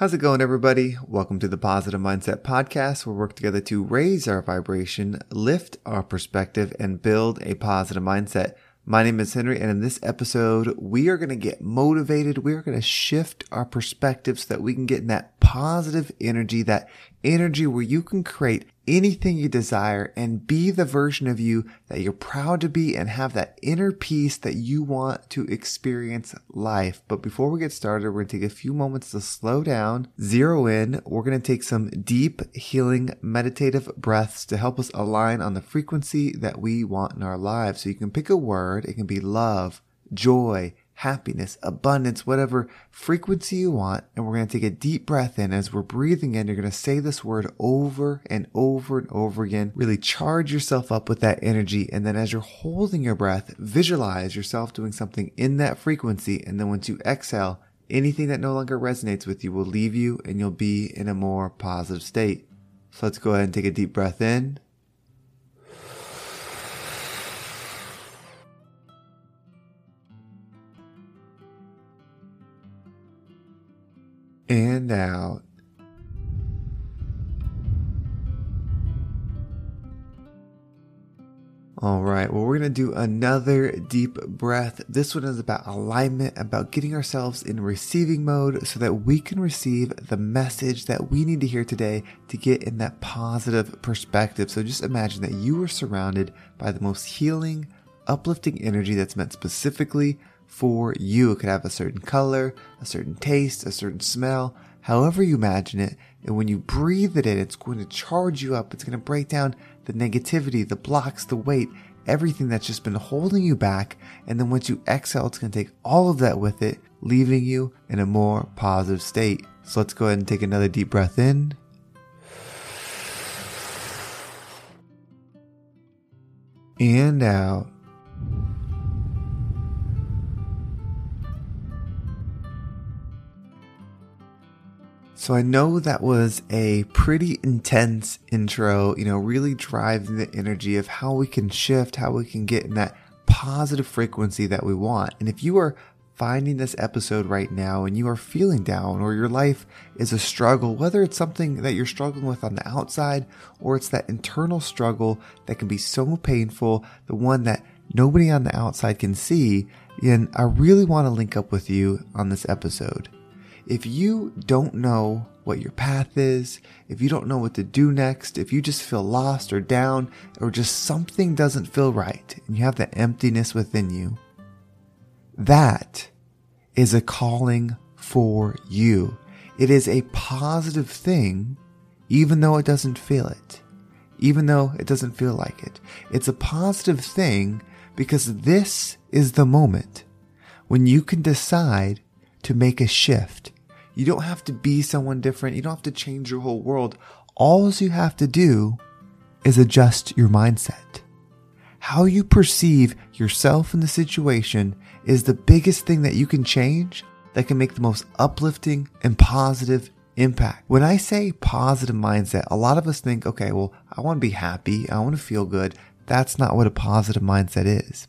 How's it going, everybody? Welcome to the Positive Mindset Podcast, where we work together to raise our vibration, lift our perspective, and build a positive mindset. My name is Henry, and in this episode, we are going to get motivated. We are going to shift our perspective so that we can get in that positive energy, that energy where you can create anything you desire and be the version of you that you're proud to be and have that inner peace that you want to experience life. But before we get started, we're going to take a few moments to slow down, zero in. We're going to take some deep healing meditative breaths to help us align on the frequency that we want in our lives. So you can pick a word. It can be love, joy, happiness, abundance, whatever frequency you want. And we're going to take a deep breath in. As we're breathing in, you're going to say this word over and over and over again. Really charge yourself up with that energy. And then as you're holding your breath, visualize yourself doing something in that frequency. And then once you exhale, anything that no longer resonates with you will leave you and you'll be in a more positive state. So let's go ahead and take a deep breath in. Out. All right, well, we're going to do another deep breath. This one is about alignment, about getting ourselves in receiving mode so that we can receive the message that we need to hear today to get in that positive perspective. So just imagine that you are surrounded by the most healing, uplifting energy that's meant specifically for you. It could have a certain color, a certain taste, a certain smell, however you imagine it. And when you breathe it in, it's going to charge you up. It's going to break down the negativity, the blocks, the weight, everything that's just been holding you back. And then once you exhale, it's going to take all of that with it, leaving you in a more positive state. So let's go ahead and take another deep breath in. And out. So I know that was a pretty intense intro, you know, really driving the energy of how we can shift, how we can get in that positive frequency that we want. And if you are finding this episode right now and you are feeling down or your life is a struggle, whether it's something that you're struggling with on the outside or it's that internal struggle that can be so painful, the one that nobody on the outside can see, and I really want to link up with you on this episode. If you don't know what your path is, if you don't know what to do next, if you just feel lost or down, or just something doesn't feel right, and you have that emptiness within you, that is a calling for you. It is a positive thing, even though it doesn't feel it, even though it doesn't feel like it. It's a positive thing because this is the moment when you can decide to make a shift. You don't have to be someone different. You don't have to change your whole world. All you have to do is adjust your mindset. How you perceive yourself in the situation is the biggest thing that you can change that can make the most uplifting and positive impact. When I say positive mindset, a lot of us think, okay, well, I want to be happy. I want to feel good. That's not what a positive mindset is.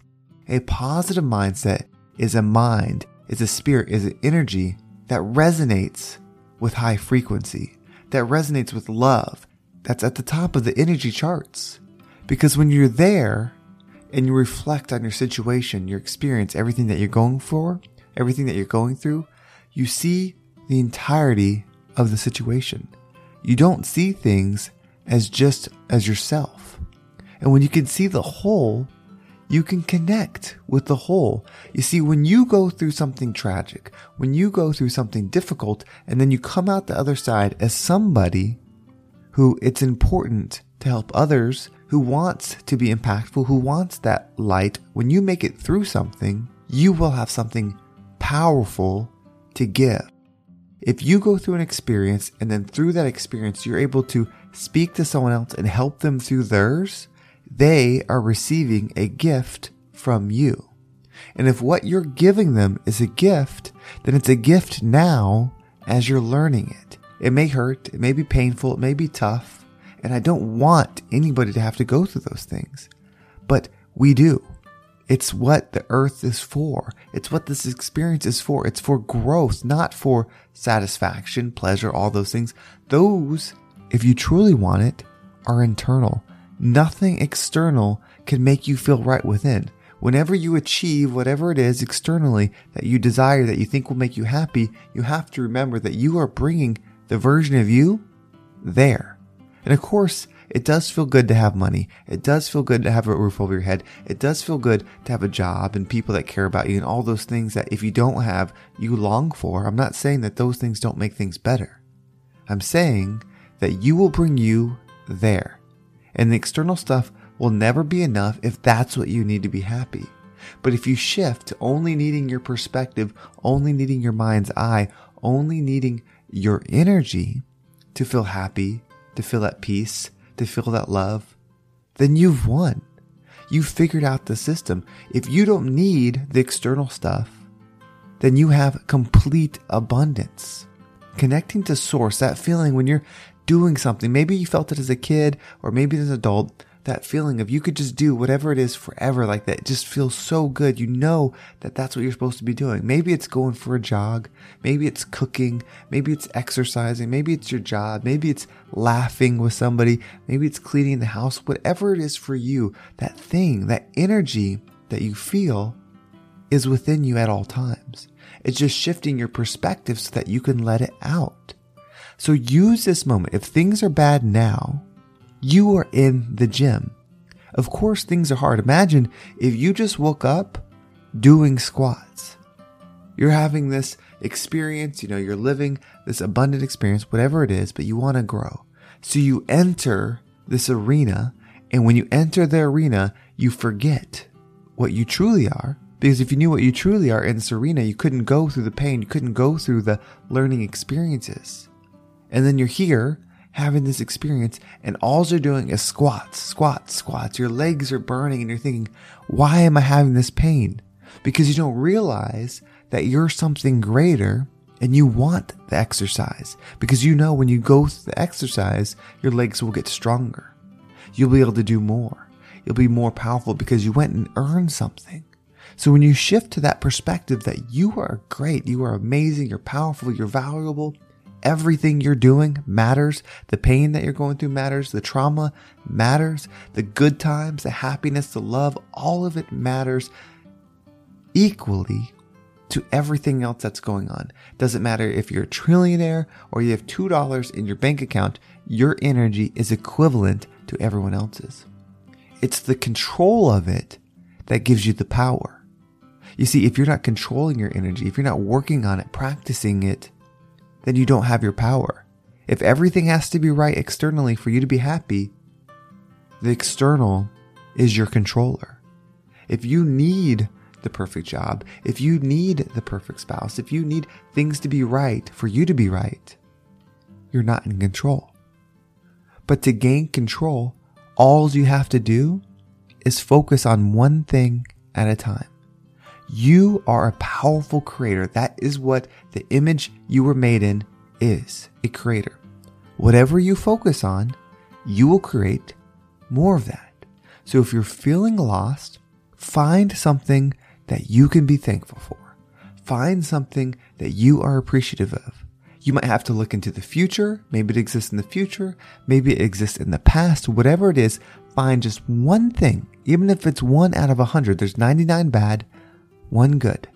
A positive mindset is a mind, is a spirit, is an energy that resonates with high frequency, that resonates with love, that's at the top of the energy charts. Because when you're there and you reflect on your situation, your experience, everything that you're going for, everything that you're going through, you see the entirety of the situation. You don't see things as just as yourself. And when you can see the whole, you can connect with the whole. You see, when you go through something tragic, when you go through something difficult, and then you come out the other side as somebody who it's important to help others, who wants to be impactful, who wants that light, when you make it through something, you will have something powerful to give. If you go through an experience and then through that experience, you're able to speak to someone else and help them through theirs, they are receiving a gift from you. And if what you're giving them is a gift, then it's a gift now as you're learning it. It may hurt, it may be painful, it may be tough, and I don't want anybody to have to go through those things. But we do. It's what the earth is for. It's what this experience is for. It's for growth, not for satisfaction, pleasure, all those things. Those, if you truly want it, are internal. Nothing external can make you feel right within. Whenever you achieve whatever it is externally that you desire, that you think will make you happy, you have to remember that you are bringing the version of you there. And of course, it does feel good to have money. It does feel good to have a roof over your head. It does feel good to have a job and people that care about you and all those things that if you don't have, you long for. I'm not saying that those things don't make things better. I'm saying that you will bring you there. And the external stuff will never be enough if that's what you need to be happy. But if you shift to only needing your perspective, only needing your mind's eye, only needing your energy to feel happy, to feel at peace, to feel that love, then you've won. You've figured out the system. If you don't need the external stuff, then you have complete abundance. Connecting to source, that feeling when you're doing something, maybe you felt it as a kid or maybe as an adult, that feeling of you could just do whatever it is forever like that. It just feels so good. You know that that's what you're supposed to be doing. Maybe it's going for a jog. Maybe it's cooking. Maybe it's exercising. Maybe it's your job. Maybe it's laughing with somebody. Maybe it's cleaning the house. Whatever it is for you, that thing, that energy that you feel is within you at all times. It's just shifting your perspective so that you can let it out. So use this moment. If things are bad now, you are in the gym. Of course, things are hard. Imagine if you just woke up doing squats. You're having this experience, you know, you're living this abundant experience, whatever it is, but you want to grow. So you enter this arena, and when you enter the arena, you forget what you truly are. Because if you knew what you truly are in this arena, you couldn't go through the pain, you couldn't go through the learning experiences. And then you're here having this experience and all you're doing is squats, squats, squats. Your legs are burning and you're thinking, why am I having this pain? Because you don't realize that you're something greater and you want the exercise because you know when you go through the exercise, your legs will get stronger. You'll be able to do more. You'll be more powerful because you went and earned something. So when you shift to that perspective that you are great, you are amazing, you're powerful, you're valuable, Everything you're doing matters. The pain that you're going through matters. The trauma matters. The good times, the happiness, the love, all of it matters equally to everything else that's going on. Doesn't matter if you're a trillionaire or you have $2 in your bank account, your energy is equivalent to everyone else's. It's the control of it that gives you the power. You see, if you're not controlling your energy, if you're not working on it, practicing it, then you don't have your power. If everything has to be right externally for you to be happy, the external is your controller. If you need the perfect job, if you need the perfect spouse, if you need things to be right for you to be right, you're not in control. But to gain control, all you have to do is focus on one thing at a time. You are a powerful creator. That is what the image you were made in is a creator. Whatever you focus on, you will create more of that. So if you're feeling lost, find something that you can be thankful for. Find something that you are appreciative of. You might have to look into the future. Maybe it exists in the future. Maybe it exists in the past. Whatever it is, find just one thing. Even if it's one out of a hundred, there's 99 bad, one good.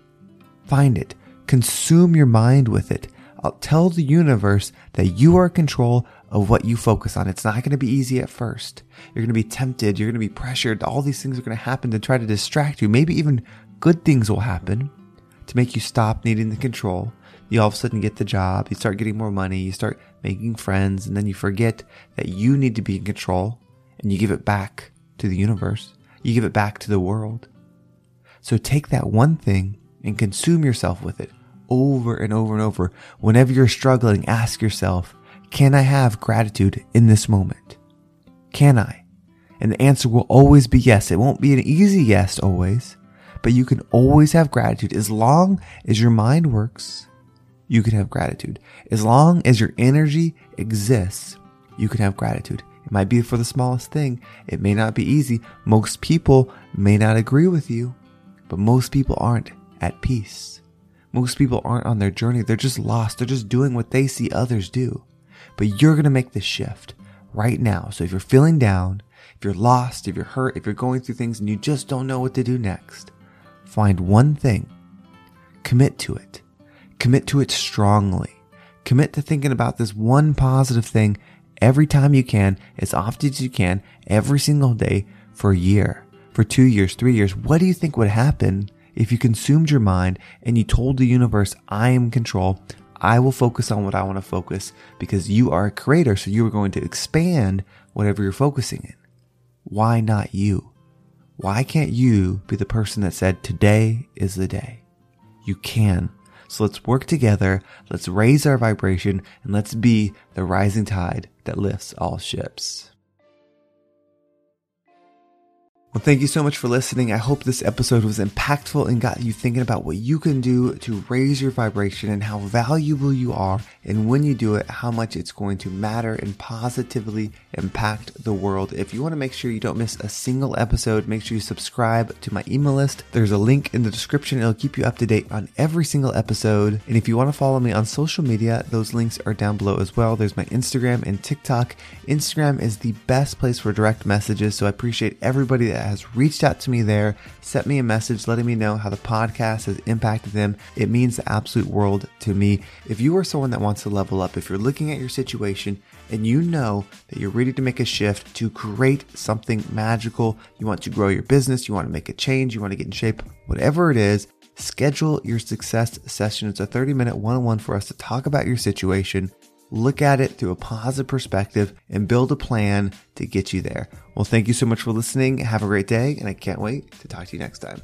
Find it. Consume your mind with it. I'll tell the universe that you are in control of what you focus on. It's not going to be easy at first. You're going to be tempted. You're going to be pressured. All these things are going to happen to try to distract you. Maybe even good things will happen to make you stop needing the control. You all of a sudden get the job. You start getting more money. You start making friends. And then you forget that you need to be in control and you give it back to the universe. You give it back to the world. So take that one thing and consume yourself with it over and over and over. Whenever you're struggling, ask yourself, can I have gratitude in this moment? Can I? And the answer will always be yes. It won't be an easy yes always, but you can always have gratitude as long as your mind works. You can have gratitude. As long as your energy exists, you can have gratitude. It might be for the smallest thing. It may not be easy. Most people may not agree with you, but most people aren't at peace. Most people aren't on their journey. They're just lost. They're just doing what they see others do. But you're going to make this shift right now. So if you're feeling down, if you're lost, if you're hurt, if you're going through things and you just don't know what to do next, find one thing, commit to it, commit to it strongly. Commit to thinking about this one positive thing every time you can, as often as you can, every single day for a year, for two years, three years. What do you think would happen if you consumed your mind and you told the universe, I am in control. I will focus on what I want to focus because you are a creator. So you are going to expand whatever you're focusing in. Why not you? Why can't you be the person that said, today is the day? You can. So let's work together. Let's raise our vibration and let's be the rising tide that lifts all ships. Well, thank you so much for listening. I hope this episode was impactful and got you thinking about what you can do to raise your vibration and how valuable you are. And when you do it, how much it's going to matter and positively impact the world. If you want to make sure you don't miss a single episode, make sure you subscribe to my email list. There's a link in the description. It'll keep you up to date on every single episode. And if you want to follow me on social media, those links are down below as well. There's my Instagram and TikTok. Instagram is the best place for direct messages. So I appreciate everybody that has reached out to me there, sent me a message letting me know how the podcast has impacted them. It means the absolute world to me. If you are someone that wants to level up, if you're looking at your situation and you know that you're ready to make a shift to create something magical, you want to grow your business, you want to make a change, you want to get in shape, whatever it is, schedule your success session. It's a 30 minute one on one for us to talk about your situation look at it through a positive perspective and build a plan to get you there. Well, thank you so much for listening. Have a great day, and I can't wait to talk to you next time.